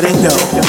letting go,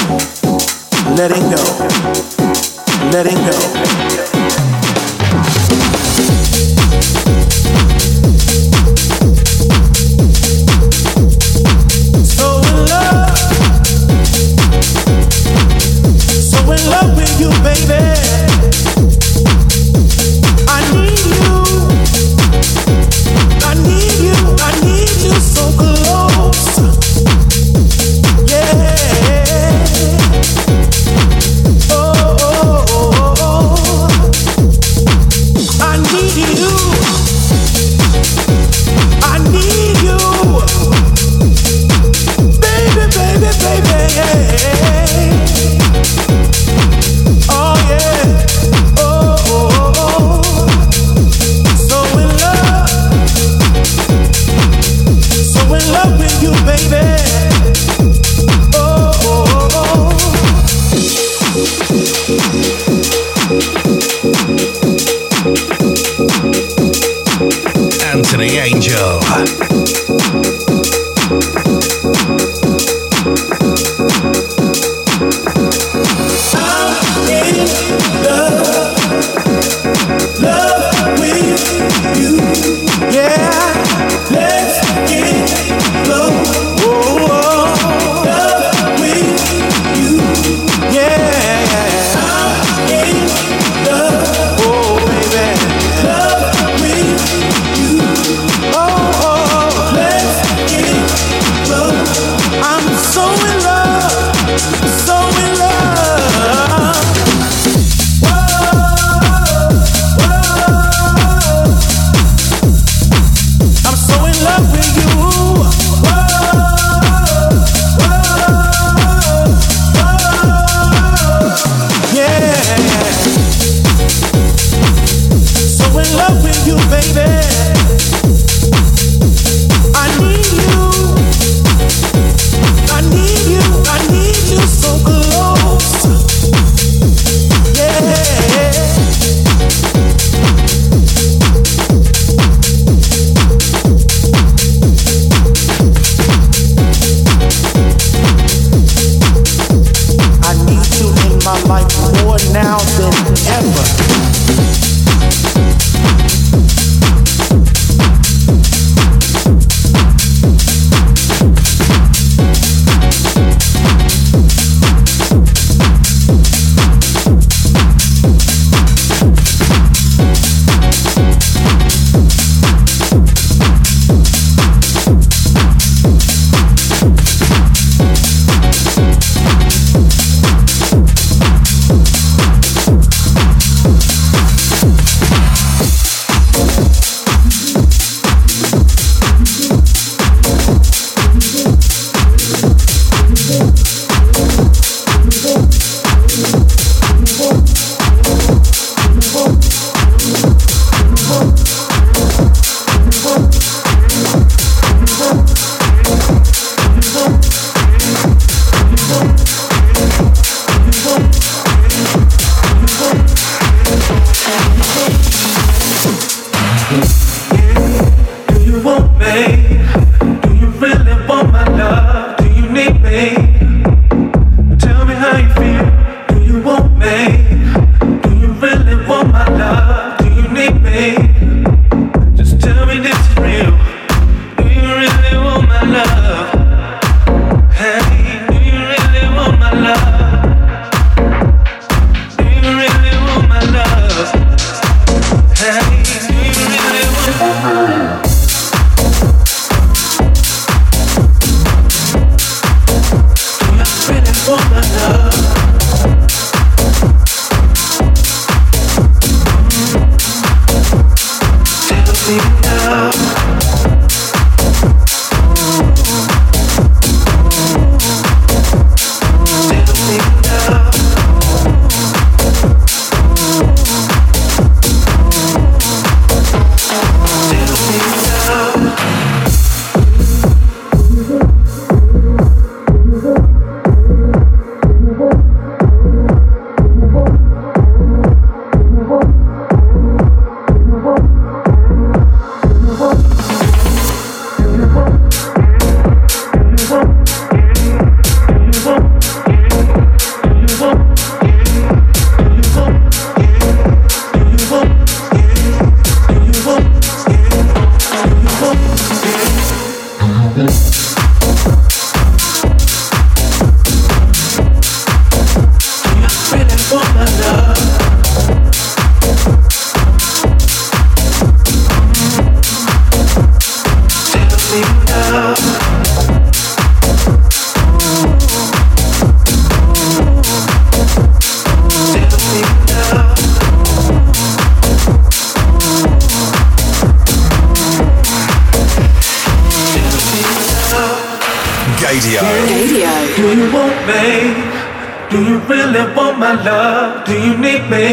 really want my love? Do you need me?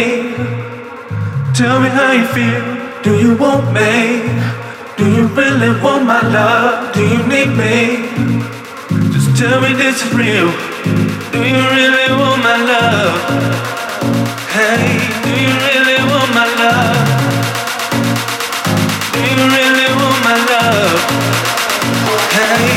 Tell me how you feel. Do you want me? Do you really want my love? Do you need me? Just tell me this is real. Do you really want my love? Hey, do you really want my love? Do you really want my love? Hey.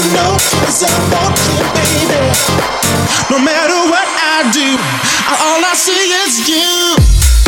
I baby. No matter what I do, all I see is you.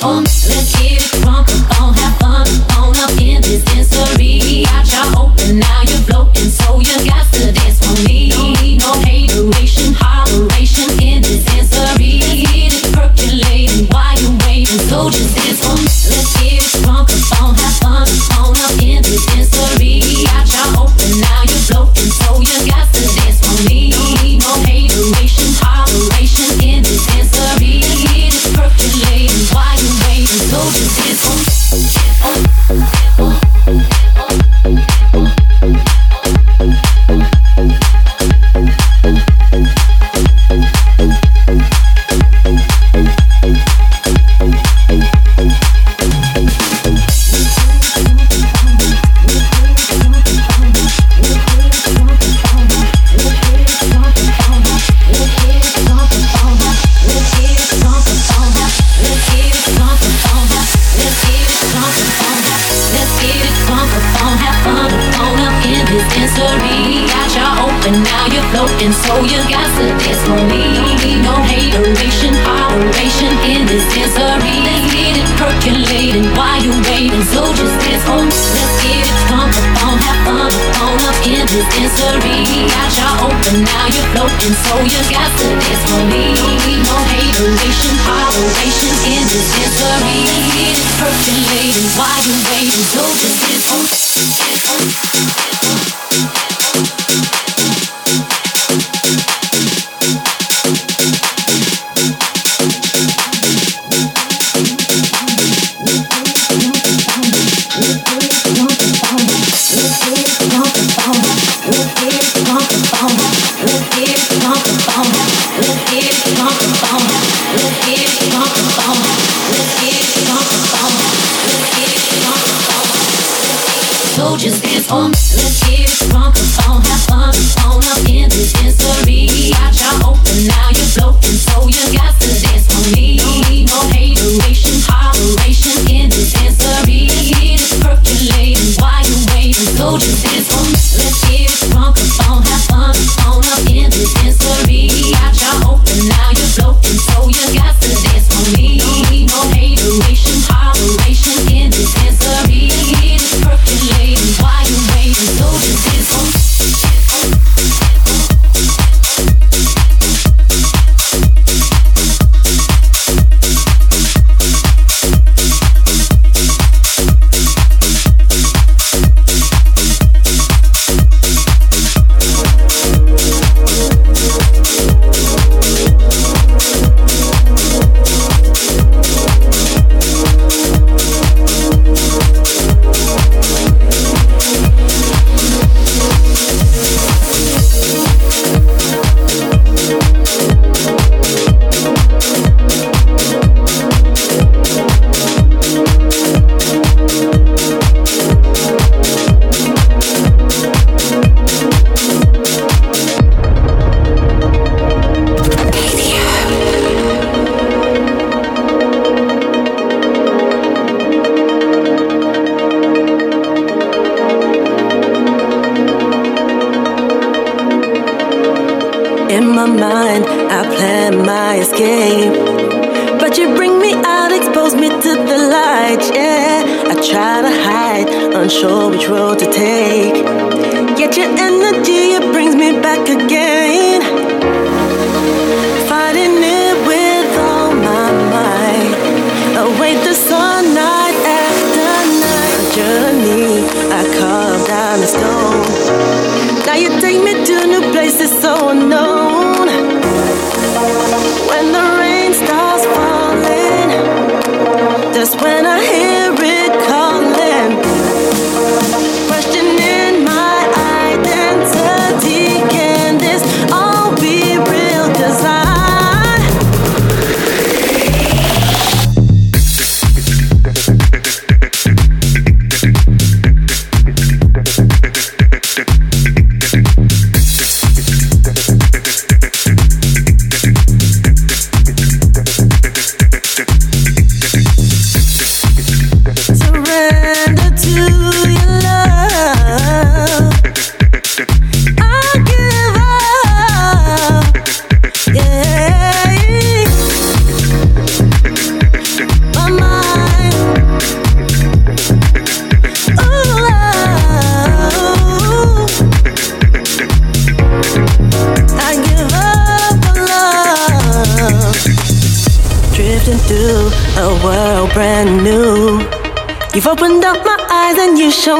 get And so you got to dance for me. Don't need no hateration, operation in this dancery. Let's get it percolating while you waiting. So just dance for me. Let's get it drunk up on, have fun up on up in this dancery. Got y'all open, now you're floating. So you got to dance for me. Don't need no hateration, operation in this dancery. Let's get it percolating while you waiting. So just dance for me.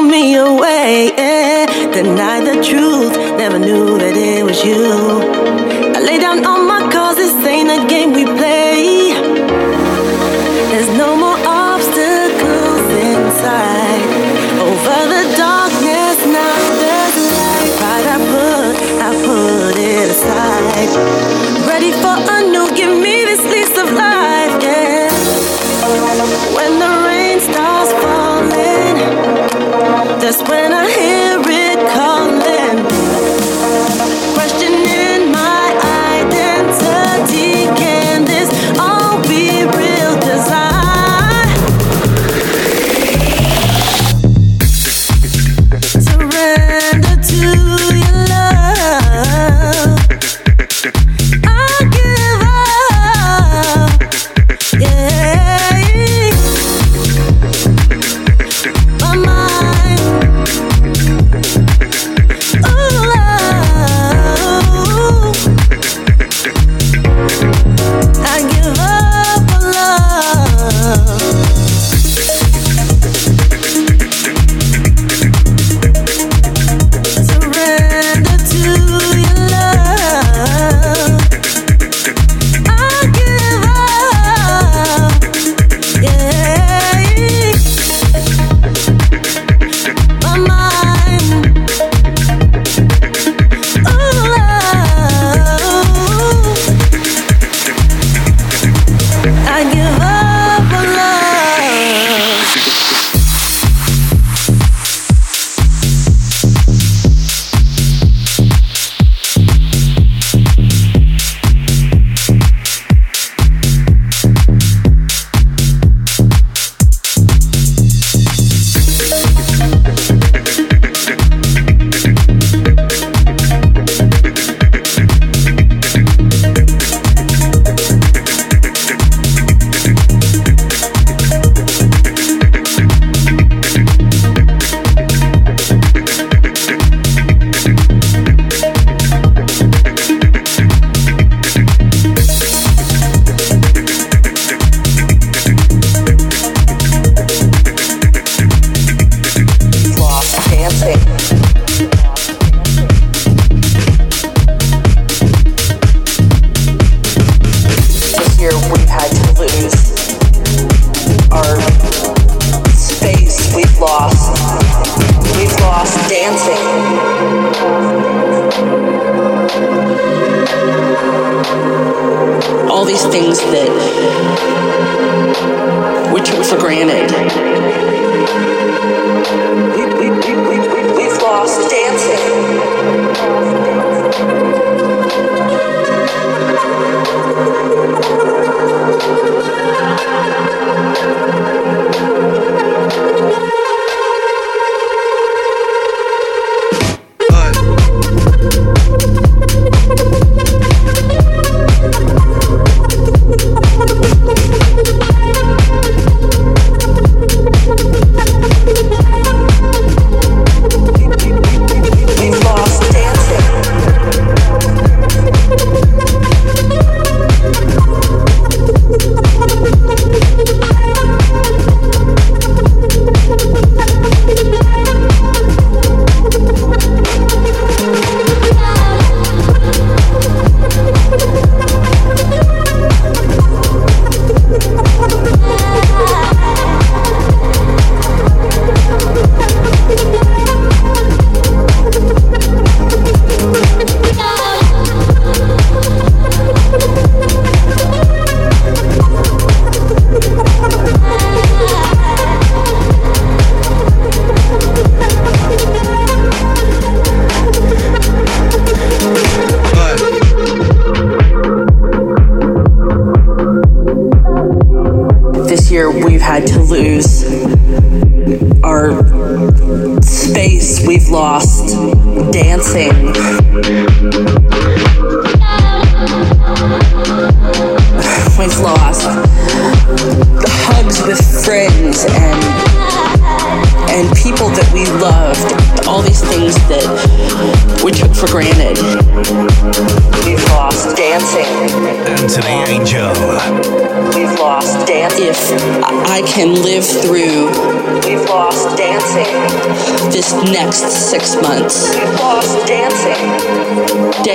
me away. Yeah. Deny the truth, never knew that it.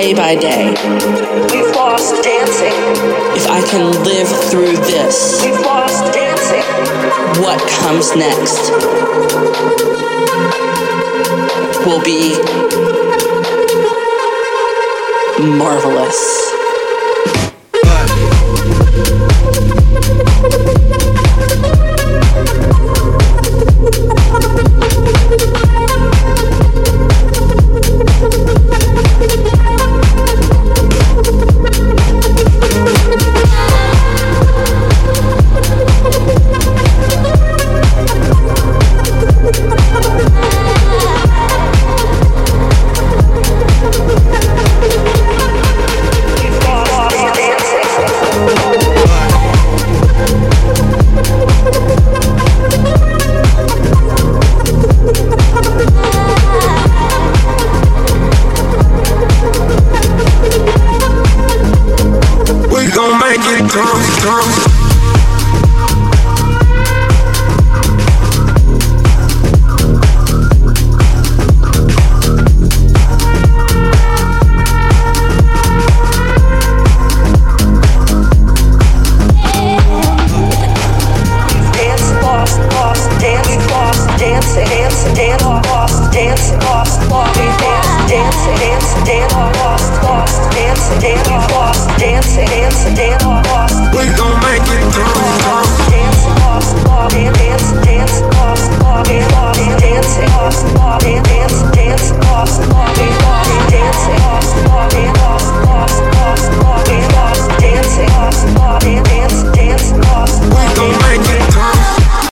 day by day. We've lost dancing. If I can live through this, we've lost dancing. What comes next will be marvelous.